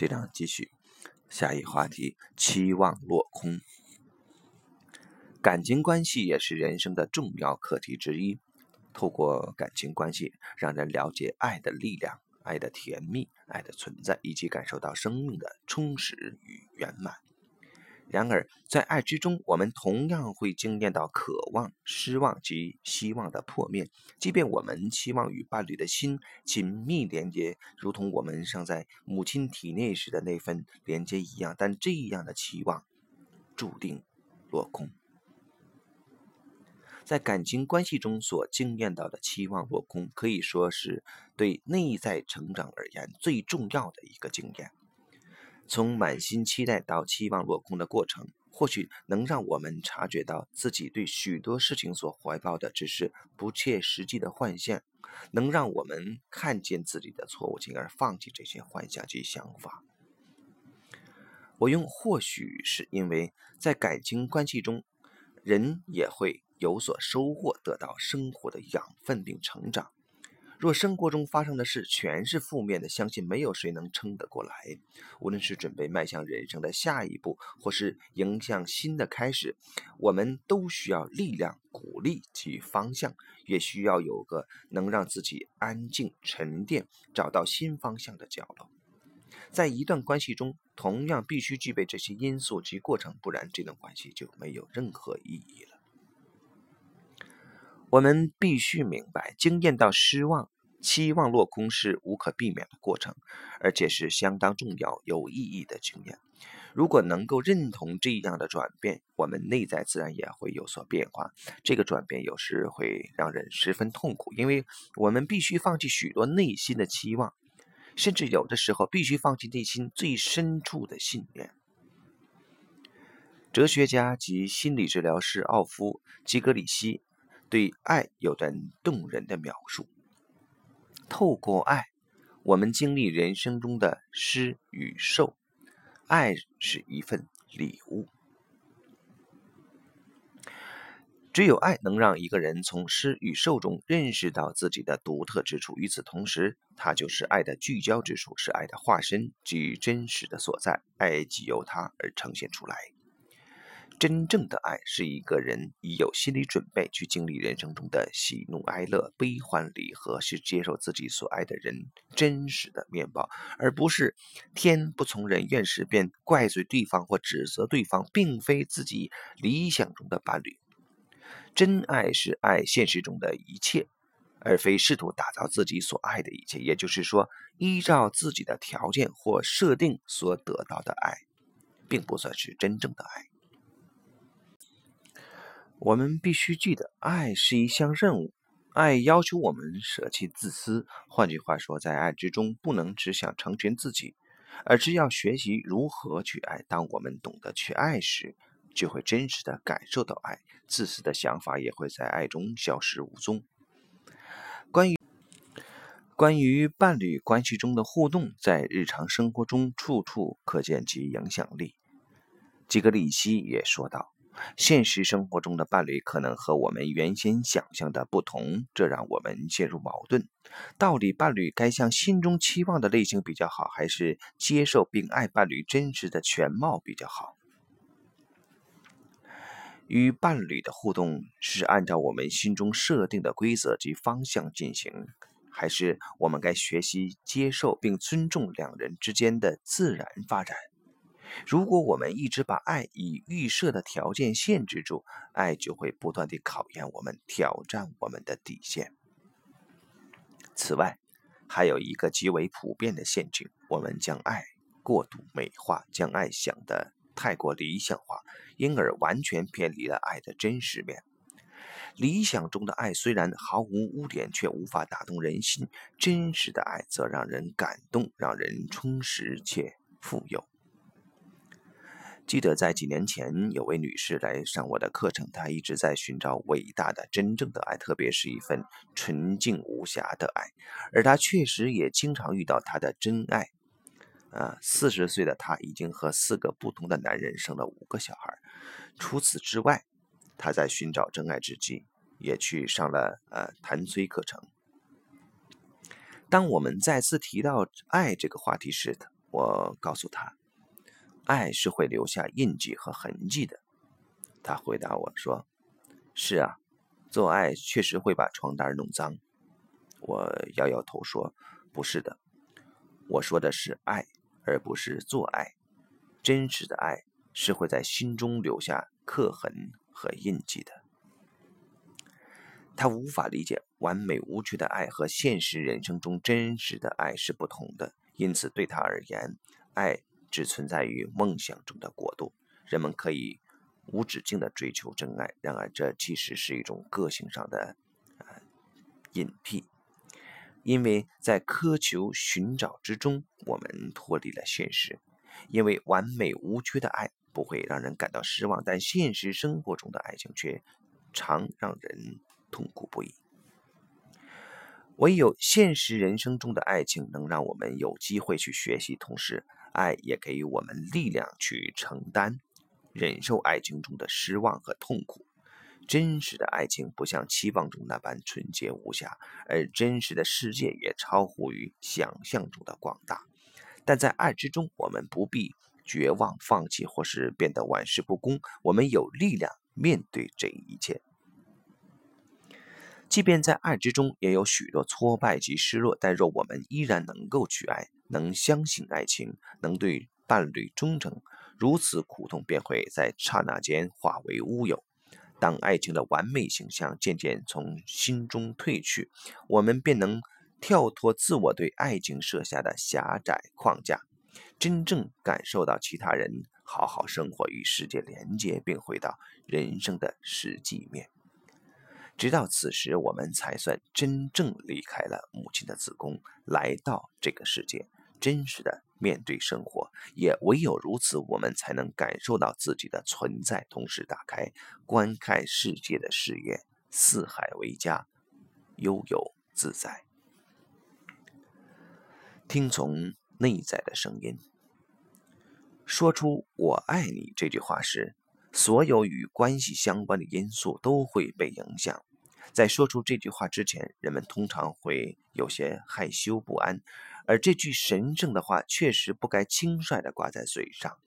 这章继续，下一话题：期望落空。感情关系也是人生的重要课题之一。透过感情关系，让人了解爱的力量、爱的甜蜜、爱的存在，以及感受到生命的充实与圆满。然而，在爱之中，我们同样会经验到渴望、失望及希望的破灭。即便我们期望与伴侣的心紧密连接，如同我们尚在母亲体内时的那份连接一样，但这样的期望注定落空。在感情关系中所经验到的期望落空，可以说是对内在成长而言最重要的一个经验。从满心期待到期望落空的过程，或许能让我们察觉到自己对许多事情所怀抱的只是不切实际的幻象，能让我们看见自己的错误，进而放弃这些幻想及想法。我用“或许”是因为在感情关系中，人也会。有所收获，得到生活的养分并成长。若生活中发生的事全是负面的，相信没有谁能撑得过来。无论是准备迈向人生的下一步，或是迎向新的开始，我们都需要力量、鼓励及方向，也需要有个能让自己安静沉淀、找到新方向的角落。在一段关系中，同样必须具备这些因素及过程，不然这段关系就没有任何意义了。我们必须明白，经验到失望、期望落空是无可避免的过程，而且是相当重要、有意义的经验。如果能够认同这样的转变，我们内在自然也会有所变化。这个转变有时会让人十分痛苦，因为我们必须放弃许多内心的期望，甚至有的时候必须放弃内心最深处的信念。哲学家及心理治疗师奥夫·基格里希。对爱有着动人的描述。透过爱，我们经历人生中的失与受。爱是一份礼物。只有爱能让一个人从失与受中认识到自己的独特之处。与此同时，它就是爱的聚焦之处，是爱的化身及真实的所在。爱即由它而呈现出来。真正的爱是一个人已有心理准备去经历人生中的喜怒哀乐、悲欢离合，是接受自己所爱的人真实的面貌，而不是天不从人愿时便怪罪对方或指责对方，并非自己理想中的伴侣。真爱是爱现实中的一切，而非试图打造自己所爱的一切。也就是说，依照自己的条件或设定所得到的爱，并不算是真正的爱。我们必须记得，爱是一项任务，爱要求我们舍弃自私。换句话说，在爱之中，不能只想成全自己，而是要学习如何去爱。当我们懂得去爱时，就会真实的感受到爱，自私的想法也会在爱中消失无踪。关于关于伴侣关系中的互动，在日常生活中处处可见其影响力。吉格里希也说道。现实生活中的伴侣可能和我们原先想象的不同，这让我们陷入矛盾。到底伴侣该向心中期望的类型比较好，还是接受并爱伴侣真实的全貌比较好？与伴侣的互动是按照我们心中设定的规则及方向进行，还是我们该学习接受并尊重两人之间的自然发展？如果我们一直把爱以预设的条件限制住，爱就会不断地考验我们，挑战我们的底线。此外，还有一个极为普遍的陷阱：我们将爱过度美化，将爱想得太过理想化，因而完全偏离了爱的真实面。理想中的爱虽然毫无污点，却无法打动人心；真实的爱则让人感动，让人充实且富有。记得在几年前，有位女士来上我的课程，她一直在寻找伟大的、真正的爱，特别是一份纯净无瑕的爱。而她确实也经常遇到她的真爱。啊，四十岁的她已经和四个不同的男人生了五个小孩。除此之外，她在寻找真爱之际，也去上了呃谈催课程。当我们再次提到爱这个话题时，我告诉他，爱是会留下印记和痕迹的。他回答我说：“是啊，做爱确实会把床单弄脏。”我摇摇头说：“不是的，我说的是爱，而不是做爱。真实的爱是会在心中留下刻痕和印记的。”他无法理解完美无缺的爱和现实人生中真实的爱是不同的，因此对他而言，爱只存在于梦想中的国度。人们可以无止境地追求真爱，然而这其实是一种个性上的呃隐蔽，因为在苛求寻找之中，我们脱离了现实。因为完美无缺的爱不会让人感到失望，但现实生活中的爱情却常让人。痛苦不已。唯有现实人生中的爱情能让我们有机会去学习，同时，爱也给予我们力量去承担、忍受爱情中的失望和痛苦。真实的爱情不像期望中那般纯洁无瑕，而真实的世界也超乎于想象中的广大。但在爱之中，我们不必绝望、放弃，或是变得玩世不恭。我们有力量面对这一切。即便在爱之中也有许多挫败及失落，但若我们依然能够去爱，能相信爱情，能对伴侣忠诚，如此苦痛便会在刹那间化为乌有。当爱情的完美形象渐渐从心中褪去，我们便能跳脱自我对爱情设下的狭窄框架，真正感受到其他人好好生活与世界连接，并回到人生的实际面。直到此时，我们才算真正离开了母亲的子宫，来到这个世界，真实的面对生活。也唯有如此，我们才能感受到自己的存在，同时打开观看世界的视野，四海为家，悠游自在。听从内在的声音，说出“我爱你”这句话时，所有与关系相关的因素都会被影响。在说出这句话之前，人们通常会有些害羞不安，而这句神圣的话确实不该轻率地挂在嘴上。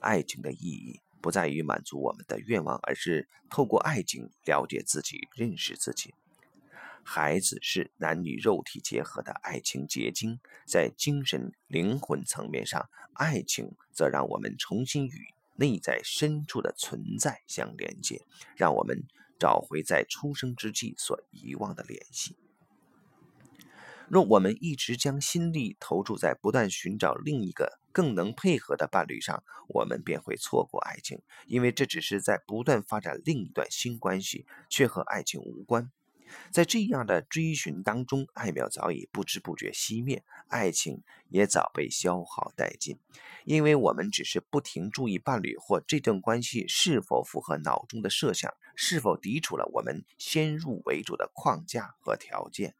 爱情的意义不在于满足我们的愿望，而是透过爱情了解自己、认识自己。孩子是男女肉体结合的爱情结晶，在精神灵魂层面上，爱情则让我们重新与内在深处的存在相连接，让我们。找回在出生之际所遗忘的联系。若我们一直将心力投注在不断寻找另一个更能配合的伴侣上，我们便会错过爱情，因为这只是在不断发展另一段新关系，却和爱情无关。在这样的追寻当中，爱苗早已不知不觉熄灭，爱情也早被消耗殆尽，因为我们只是不停注意伴侣或这段关系是否符合脑中的设想，是否抵触了我们先入为主的框架和条件。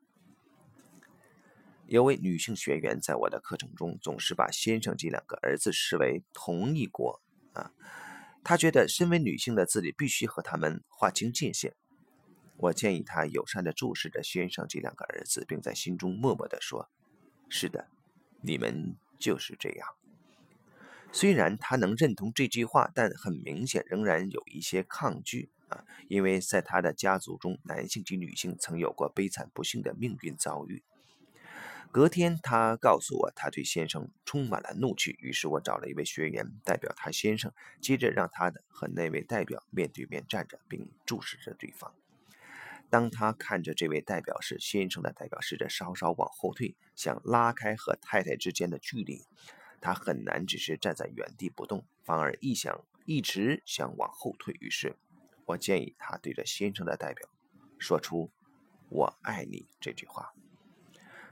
有位女性学员在我的课程中总是把先生这两个儿子视为同一国啊，她觉得身为女性的自己必须和他们划清界限。我建议他友善地注视着先生这两个儿子，并在心中默默地说：“是的，你们就是这样。”虽然他能认同这句话，但很明显仍然有一些抗拒啊，因为在他的家族中，男性及女性曾有过悲惨不幸的命运遭遇。隔天，他告诉我，他对先生充满了怒气。于是我找了一位学员代表他先生，接着让他的和那位代表面对面站着，并注视着对方。当他看着这位代表时，先生的代表试着稍稍往后退，想拉开和太太之间的距离。他很难只是站在原地不动，反而一想一直想往后退。于是，我建议他对着先生的代表说出“我爱你”这句话。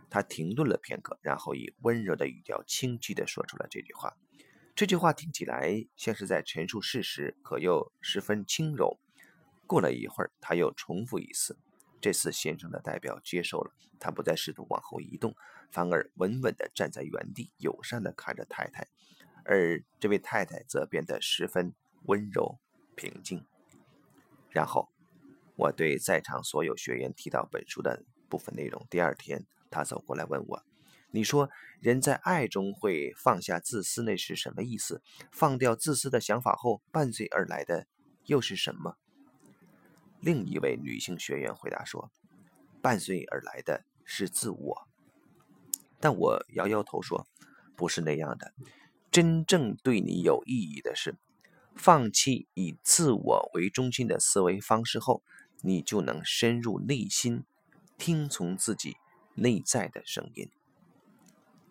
他停顿了片刻，然后以温柔的语调轻轻地说出了这句话。这句话听起来像是在陈述事实，可又十分轻柔。过了一会儿，他又重复一次。这次先生的代表接受了，他不再试图往后移动，反而稳稳地站在原地，友善地看着太太。而这位太太则变得十分温柔平静。然后，我对在场所有学员提到本书的部分内容。第二天，他走过来问我：“你说人在爱中会放下自私，那是什么意思？放掉自私的想法后，伴随而来的又是什么？另一位女性学员回答说：“伴随而来的是自我。”但我摇摇头说：“不是那样的。真正对你有意义的是，放弃以自我为中心的思维方式后，你就能深入内心，听从自己内在的声音。”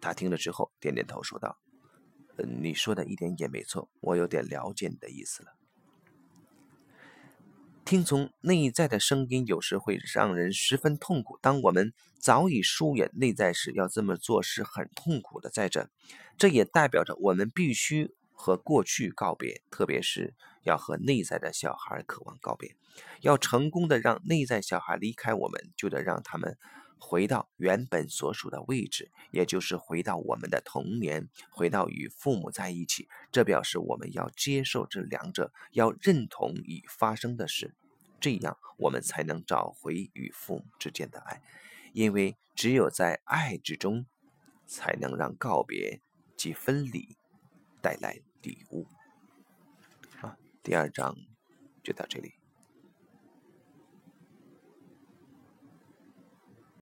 他听了之后点点头，说道：“嗯，你说的一点也没错，我有点了解你的意思了。听从内在的声音，有时会让人十分痛苦。当我们早已疏远内在时，要这么做是很痛苦的。在这，这也代表着我们必须和过去告别，特别是要和内在的小孩渴望告别。要成功的让内在小孩离开我们，就得让他们。”回到原本所属的位置，也就是回到我们的童年，回到与父母在一起。这表示我们要接受这两者，要认同已发生的事，这样我们才能找回与父母之间的爱。因为只有在爱之中，才能让告别及分离带来礼物。好，第二章就到这里。